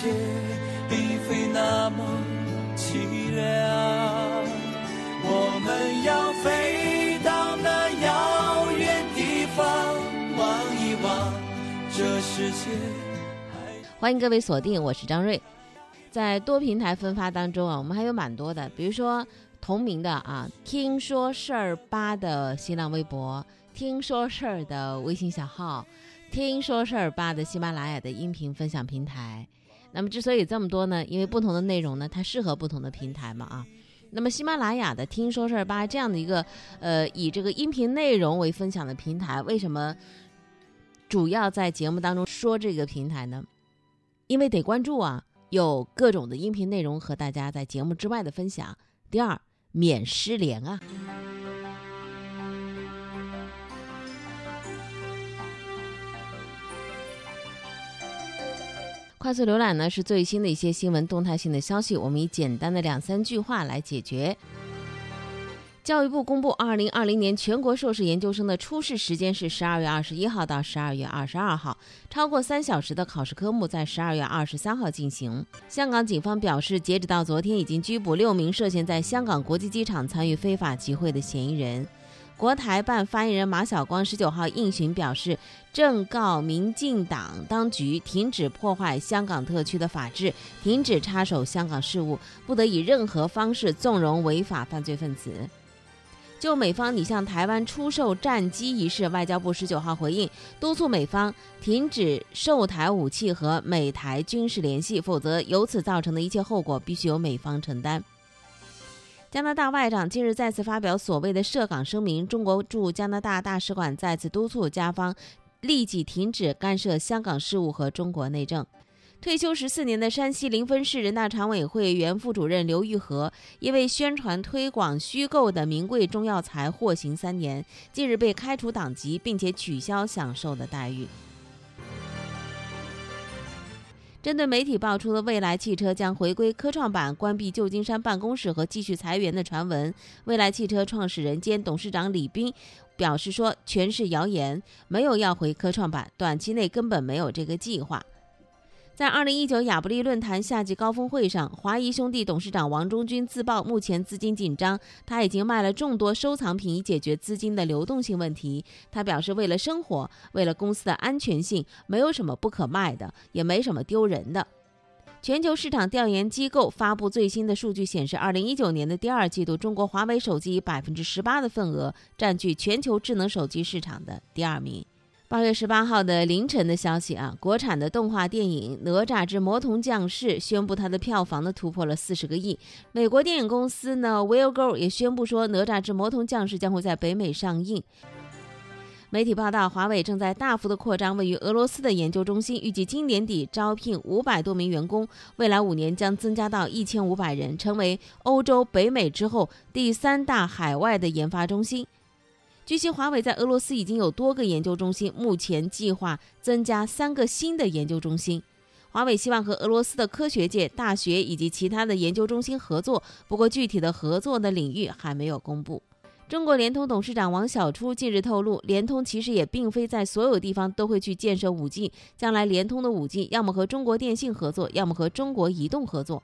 界并非那么凄凉。我们要飞到那遥远地方，望一望这世界。欢迎各位锁定，我是张瑞。在多平台分发当中啊，我们还有蛮多的，比如说同名的啊，听说事儿吧的新浪微博，听说事儿的微信小号，听说事儿吧的喜马拉雅的音频分享平台。那么之所以这么多呢，因为不同的内容呢，它适合不同的平台嘛啊。那么喜马拉雅的听说事儿吧这样的一个呃以这个音频内容为分享的平台，为什么主要在节目当中说这个平台呢？因为得关注啊。有各种的音频内容和大家在节目之外的分享。第二，免失联啊！快速浏览呢是最新的一些新闻动态性的消息，我们以简单的两三句话来解决。教育部公布，二零二零年全国硕士研究生的初试时间是十二月二十一号到十二月二十二号，超过三小时的考试科目在十二月二十三号进行。香港警方表示，截止到昨天，已经拘捕六名涉嫌在香港国际机场参与非法集会的嫌疑人。国台办发言人马晓光十九号应询表示，正告民进党当局停止破坏香港特区的法治，停止插手香港事务，不得以任何方式纵容违法犯罪分子。就美方拟向台湾出售战机一事，外交部十九号回应，督促美方停止售台武器和美台军事联系，否则由此造成的一切后果必须由美方承担。加拿大外长近日再次发表所谓的涉港声明，中国驻加拿大大使馆再次督促加方立即停止干涉香港事务和中国内政。退休十四年的山西临汾市人大常委会原副主任刘玉和，因为宣传推广虚构的名贵中药材获刑三年，近日被开除党籍，并且取消享受的待遇。针对媒体爆出的未来汽车将回归科创板、关闭旧金山办公室和继续裁员的传闻，未来汽车创始人兼董事长李斌表示说，全是谣言，没有要回科创板，短期内根本没有这个计划。在二零一九亚布力论坛夏季高峰会上，华谊兄弟董事长王中军自曝目前资金紧张，他已经卖了众多收藏品以解决资金的流动性问题。他表示，为了生活，为了公司的安全性，没有什么不可卖的，也没什么丢人的。全球市场调研机构发布最新的数据显示，二零一九年的第二季度，中国华为手机以百分之十八的份额占据全球智能手机市场的第二名。八月十八号的凌晨的消息啊，国产的动画电影《哪吒之魔童降世》宣布它的票房呢突破了四十个亿。美国电影公司呢 Will Go 也宣布说，《哪吒之魔童降世》将会在北美上映。媒体报道，华为正在大幅的扩张位于俄罗斯的研究中心，预计今年底招聘五百多名员工，未来五年将增加到一千五百人，成为欧洲、北美之后第三大海外的研发中心。据悉，华为在俄罗斯已经有多个研究中心，目前计划增加三个新的研究中心。华为希望和俄罗斯的科学界、大学以及其他的研究中心合作，不过具体的合作的领域还没有公布。中国联通董事长王晓初近日透露，联通其实也并非在所有地方都会去建设 5G，将来联通的 5G 要么和中国电信合作，要么和中国移动合作。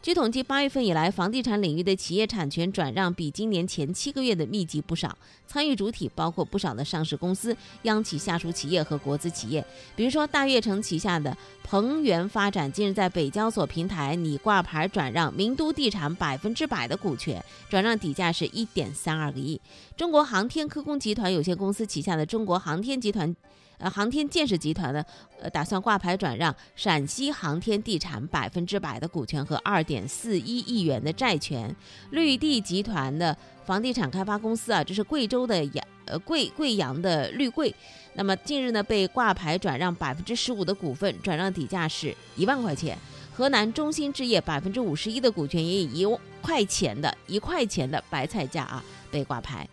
据统计，八月份以来，房地产领域的企业产权转让比今年前七个月的密集不少。参与主体包括不少的上市公司、央企下属企业和国资企业。比如说，大悦城旗下的鹏源发展近日在北交所平台拟挂牌转让名都地产百分之百的股权，转让底价是一点三二个亿。中国航天科工集团有限公司旗下的中国航天集团。呃，航天建设集团呢，呃，打算挂牌转让陕西航天地产百分之百的股权和二点四一亿元的债权。绿地集团的房地产开发公司啊，这是贵州的阳呃贵贵阳的绿桂，那么近日呢被挂牌转让百分之十五的股份，转让底价是一万块钱。河南中心置业百分之五十一的股权也以一块钱的一块钱的白菜价啊被挂牌。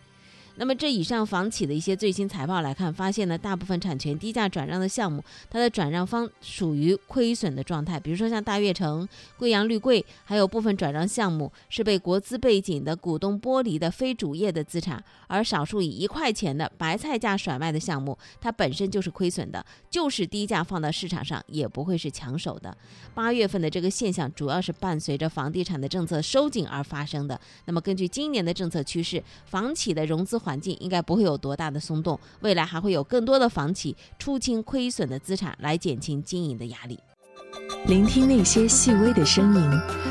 那么这以上房企的一些最新财报来看，发现呢，大部分产权低价转让的项目，它的转让方属于亏损的状态。比如说像大悦城、贵阳绿桂，还有部分转让项目是被国资背景的股东剥离的非主业的资产，而少数以一块钱的白菜价甩卖的项目，它本身就是亏损的，就是低价放到市场上也不会是抢手的。八月份的这个现象主要是伴随着房地产的政策收紧而发生的。那么根据今年的政策趋势，房企的融资环境应该不会有多大的松动，未来还会有更多的房企出清亏损的资产，来减轻经营的压力。聆听那些细微的声音，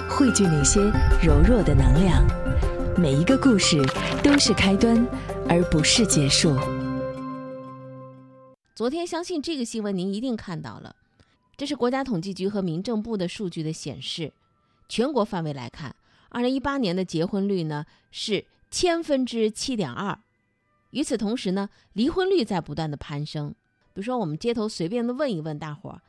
汇聚那些柔弱的能量，每一个故事都是开端，而不是结束。昨天，相信这个新闻您一定看到了，这是国家统计局和民政部的数据的显示，全国范围来看，二零一八年的结婚率呢是。千分之七点二，与此同时呢，离婚率在不断的攀升。比如说，我们街头随便的问一问大伙儿，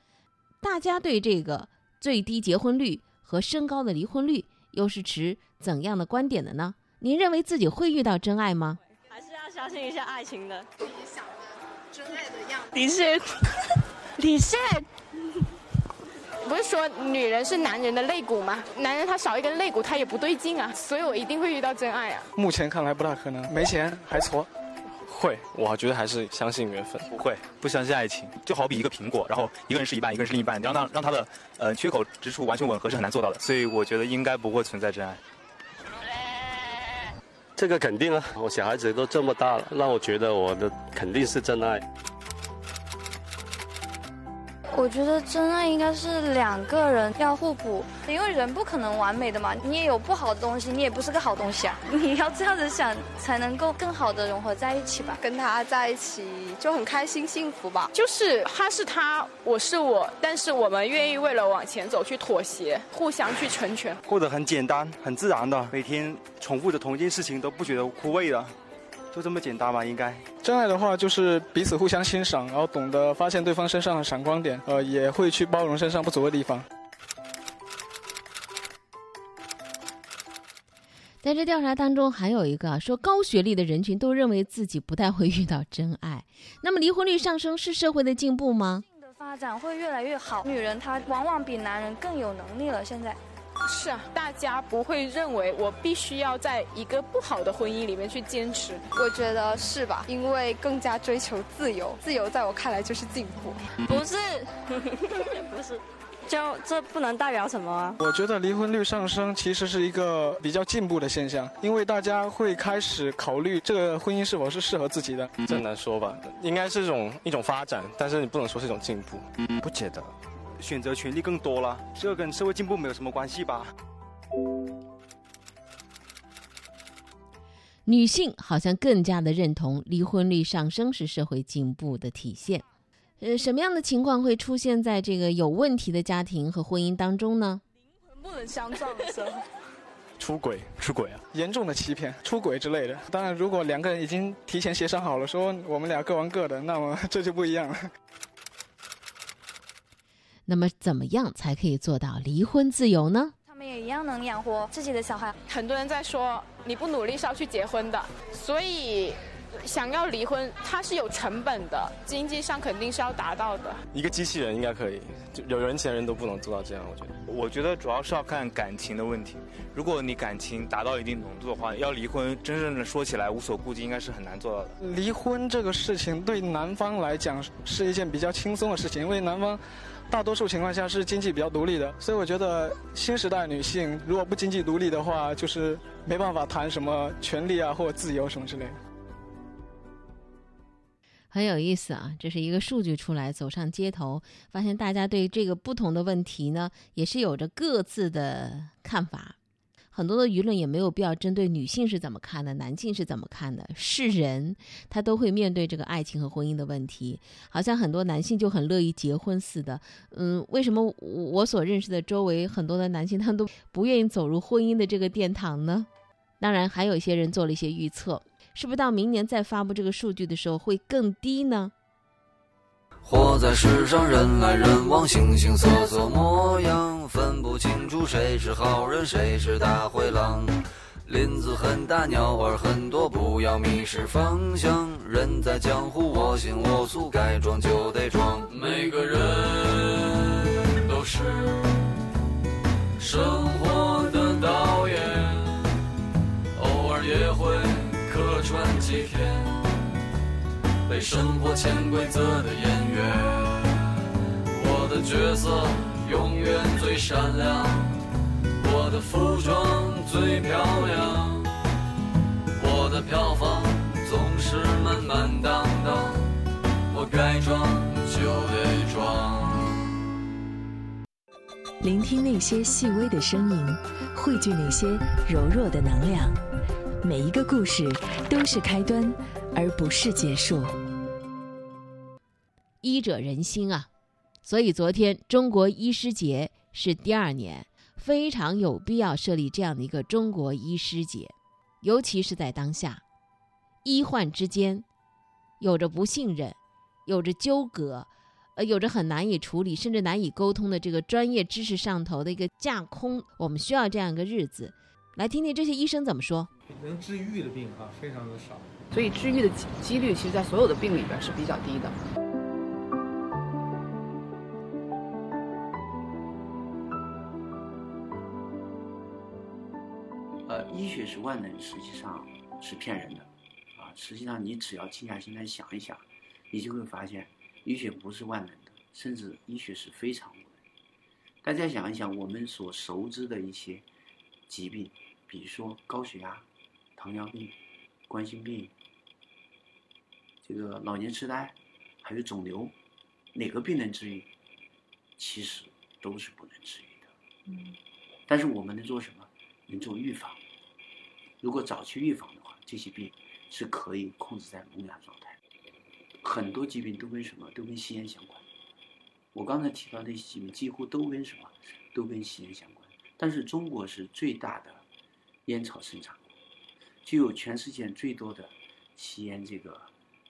大家对这个最低结婚率和升高的离婚率又是持怎样的观点的呢？您认为自己会遇到真爱吗？还是要相信一下爱情的？自己想的真爱的样子。李现，李现。不是说女人是男人的肋骨吗？男人他少一根肋骨，他也不对劲啊，所以我一定会遇到真爱啊。目前看来不大可能，没钱还矬。会，我觉得还是相信缘分。不会，不相信爱情。就好比一个苹果，然后一个人是一半，一个人是另一半，让他让他的呃缺口之处完全吻合是很难做到的。所以我觉得应该不会存在真爱。这个肯定啊，我小孩子都这么大了，让我觉得我的肯定是真爱。我觉得真爱应该是两个人要互补，因为人不可能完美的嘛。你也有不好的东西，你也不是个好东西啊。你要这样子想，才能够更好的融合在一起吧。跟他在一起就很开心幸福吧。就是他是他，我是我，但是我们愿意为了往前走去妥协，互相去成全。过得很简单，很自然的，每天重复着同一件事情都不觉得枯萎的。就这么简单吧，应该。真爱的话，就是彼此互相欣赏，然后懂得发现对方身上的闪光点，呃，也会去包容身上不足的地方。在这调查当中，还有一个说高学历的人群都认为自己不太会遇到真爱。那么离婚率上升是社会的进步吗？的发展会越来越好，女人她往往比男人更有能力了。现在。是啊，大家不会认为我必须要在一个不好的婚姻里面去坚持。我觉得是吧？因为更加追求自由，自由在我看来就是进步。不是，不是，就这不能代表什么啊？我觉得离婚率上升其实是一个比较进步的现象，因为大家会开始考虑这个婚姻是否是适合自己的。真难说吧，应该是一种一种发展，但是你不能说是一种进步。不觉得。选择权利更多了，这跟社会进步没有什么关系吧？女性好像更加的认同离婚率上升是社会进步的体现。呃，什么样的情况会出现在这个有问题的家庭和婚姻当中呢？灵魂不能相撞的时候，出轨，出轨啊！严重的欺骗、出轨之类的。当然，如果两个人已经提前协商好了，说我们俩各玩各的，那么这就不一样了。那么，怎么样才可以做到离婚自由呢？他们也一样能养活自己的小孩。很多人在说，你不努力是要去结婚的，所以。想要离婚，它是有成本的，经济上肯定是要达到的。一个机器人应该可以，就有人钱人都不能做到这样。我觉得，我觉得主要是要看感情的问题。如果你感情达到一定浓度的话，要离婚，真正的说起来无所顾忌，应该是很难做到的。离婚这个事情对男方来讲是一件比较轻松的事情，因为男方大多数情况下是经济比较独立的，所以我觉得新时代女性如果不经济独立的话，就是没办法谈什么权利啊或自由什么之类的。很有意思啊，这是一个数据出来，走上街头，发现大家对这个不同的问题呢，也是有着各自的看法。很多的舆论也没有必要针对女性是怎么看的，男性是怎么看的，是人，他都会面对这个爱情和婚姻的问题。好像很多男性就很乐意结婚似的，嗯，为什么我所认识的周围很多的男性他们都不愿意走入婚姻的这个殿堂呢？当然，还有一些人做了一些预测。是不是到明年再发布这个数据的时候会更低呢？活在世上，人来人往，形形色色模样，分不清楚谁是好人，谁是大灰狼。林子很大，鸟儿很多，不要迷失方向。人在江湖，我行我素，该装就得装。每个人都是生活的导演，偶尔也会客串几天，被生活潜规则的演员。我的角色永远最闪亮，我的服装最漂亮，我的票房总是满满当当，我该装就得装。聆听那些细微的声音，汇聚那些柔弱的能量。每一个故事都是开端，而不是结束。医者仁心啊，所以昨天中国医师节是第二年，非常有必要设立这样的一个中国医师节，尤其是在当下，医患之间有着不信任，有着纠葛。呃，有着很难以处理，甚至难以沟通的这个专业知识上头的一个架空，我们需要这样一个日子，来听听这些医生怎么说。能治愈的病啊，非常的少，所以治愈的几几率，其实在所有的病里边是比较低的。呃，医学是万能，实际上是骗人的，啊，实际上你只要静下心来想一想，你就会发现。医学不是万能的，甚至医学是非常无能。大家想一想，我们所熟知的一些疾病，比如说高血压、糖尿病、冠心病、这个老年痴呆，还有肿瘤，哪个病能治愈？其实都是不能治愈的。嗯。但是我们能做什么？能做预防。如果早期预防的话，这些病是可以控制在萌芽状态。很多疾病都跟什么？都跟吸烟相关。我刚才提到那些疾病，几乎都跟什么？都跟吸烟相关。但是中国是最大的烟草生产国，具有全世界最多的吸烟这个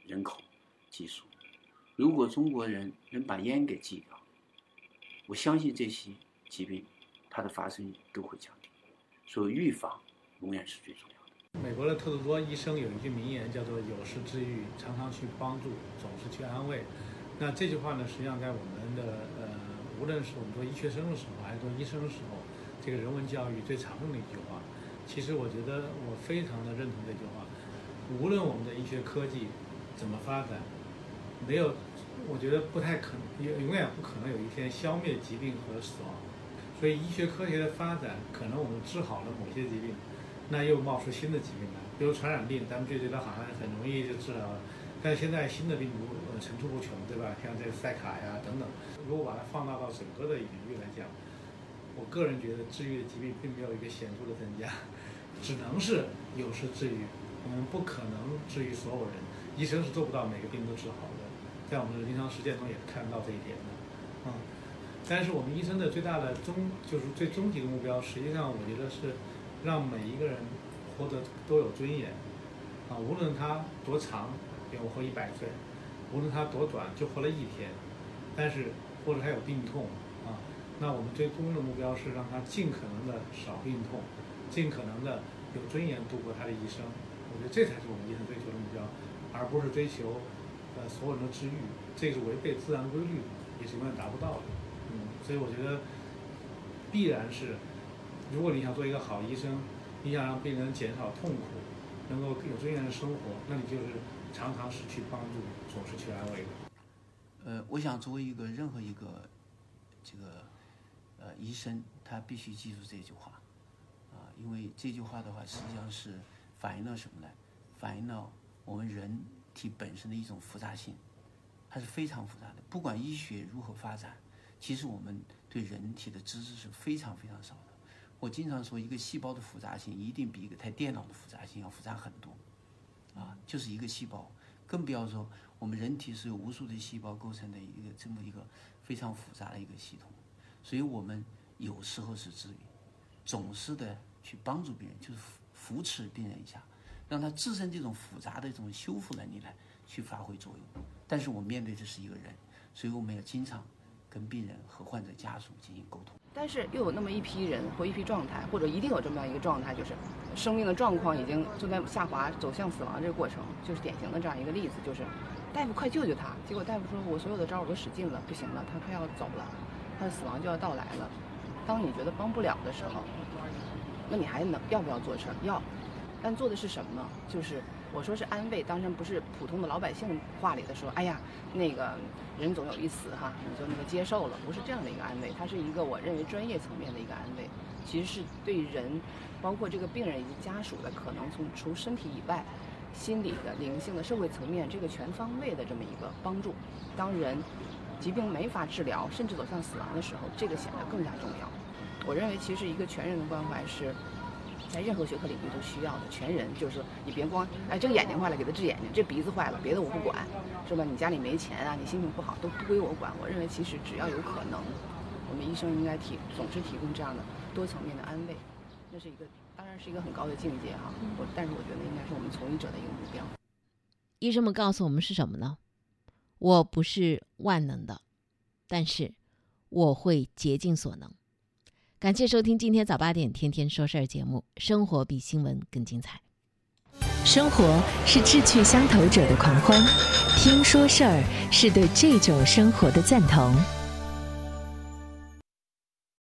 人口基数。如果中国人能把烟给戒掉，我相信这些疾病它的发生都会降低。所以预防永远是最重要的。美国的特鲁多医生有一句名言，叫做“有事治愈，常常去帮助，总是去安慰”。那这句话呢，实际上在我们的呃，无论是我们做医学生的时候，还是做医生的时候，这个人文教育最常用的一句话。其实我觉得我非常的认同这句话。无论我们的医学科技怎么发展，没有，我觉得不太可能，永永远不可能有一天消灭疾病和死亡。所以医学科学的发展，可能我们治好了某些疾病。那又冒出新的疾病来，比如传染病，咱们就觉得好像很容易就治疗了，但现在新的病毒呃层出不穷，对吧？像这个塞卡呀等等，如果把它放大到整个的领域来讲，我个人觉得治愈的疾病并没有一个显著的增加，只能是有时治愈，我们不可能治愈所有人，医生是做不到每个病都治好的，在我们的临床实践中也是看到这一点的，嗯，但是我们医生的最大的终就是最终极的目标，实际上我觉得是。让每一个人活得都有尊严，啊，无论他多长，比如活一百岁，无论他多短，就活了一天，但是或者他有病痛，那我们最终的目标是让他尽可能的少病痛，尽可能的有尊严度过他的一生。我觉得这才是我们医生追求的目标，而不是追求呃所有人的治愈，这是违背自然规律，也是永远达不到的。嗯，所以我觉得必然是。如果你想做一个好医生，你想让病人减少痛苦，能够有尊严的生活，那你就是常常是去帮助，总是去安慰。呃，我想作为一个任何一个这个医生，他必须记住这句话啊，因为这句话的话，实际上是反映了什么呢？反映了我们人体本身的一种复杂性，它是非常复杂的。不管医学如何发展，其实我们对人体的知识是非常非常少的。我经常说，一个细胞的复杂性一定比一个台电脑的复杂性要复杂很多，啊，就是一个细胞，更不要说我们人体是由无数的细胞构成的一个这么一个非常复杂的一个系统，所以我们有时候是治愈，总是的去帮助病人，就是扶扶持病人一下，让他自身这种复杂的这种修复能力来去发挥作用。但是我面对的是一个人，所以我们要经常。跟病人和患者家属进行沟通。但是又有那么一批人或一批状态，或者一定有这么样一个状态，就是生命的状况已经正在下滑，走向死亡这个过程，就是典型的这样一个例子，就是大夫快救救他，结果大夫说我所有的招我都使尽了，不行了，他快要走了，他的死亡就要到来了。当你觉得帮不了的时候，那你还能要不要做事儿？要，但做的是什么呢？就是我说是安慰，当然不是普通的老百姓话里的说，哎呀，那个人总有一死哈，你就那个接受了，不是这样的一个安慰，它是一个我认为专业层面的一个安慰，其实是对人，包括这个病人以及家属的可能从除身体以外，心理的、灵性的、社会层面这个全方位的这么一个帮助。当人疾病没法治疗，甚至走向死亡的时候，这个显得更加重要。我认为，其实一个全人的关怀是在任何学科领域都需要的。全人就是说，你别光哎，这个眼睛坏了给他治眼睛，这鼻子坏了别的我不管，是吧？你家里没钱啊，你心情不好都不归我管。我认为，其实只要有可能，我们医生应该提总是提供这样的多层面的安慰。那是一个，当然是一个很高的境界哈。我但是我觉得应该是我们从医者的一个目标。医生们告诉我们是什么呢？我不是万能的，但是我会竭尽所能。感谢收听今天早八点《天天说事儿》节目，生活比新闻更精彩。生活是志趣相投者的狂欢，听说事儿是对这种生活的赞同。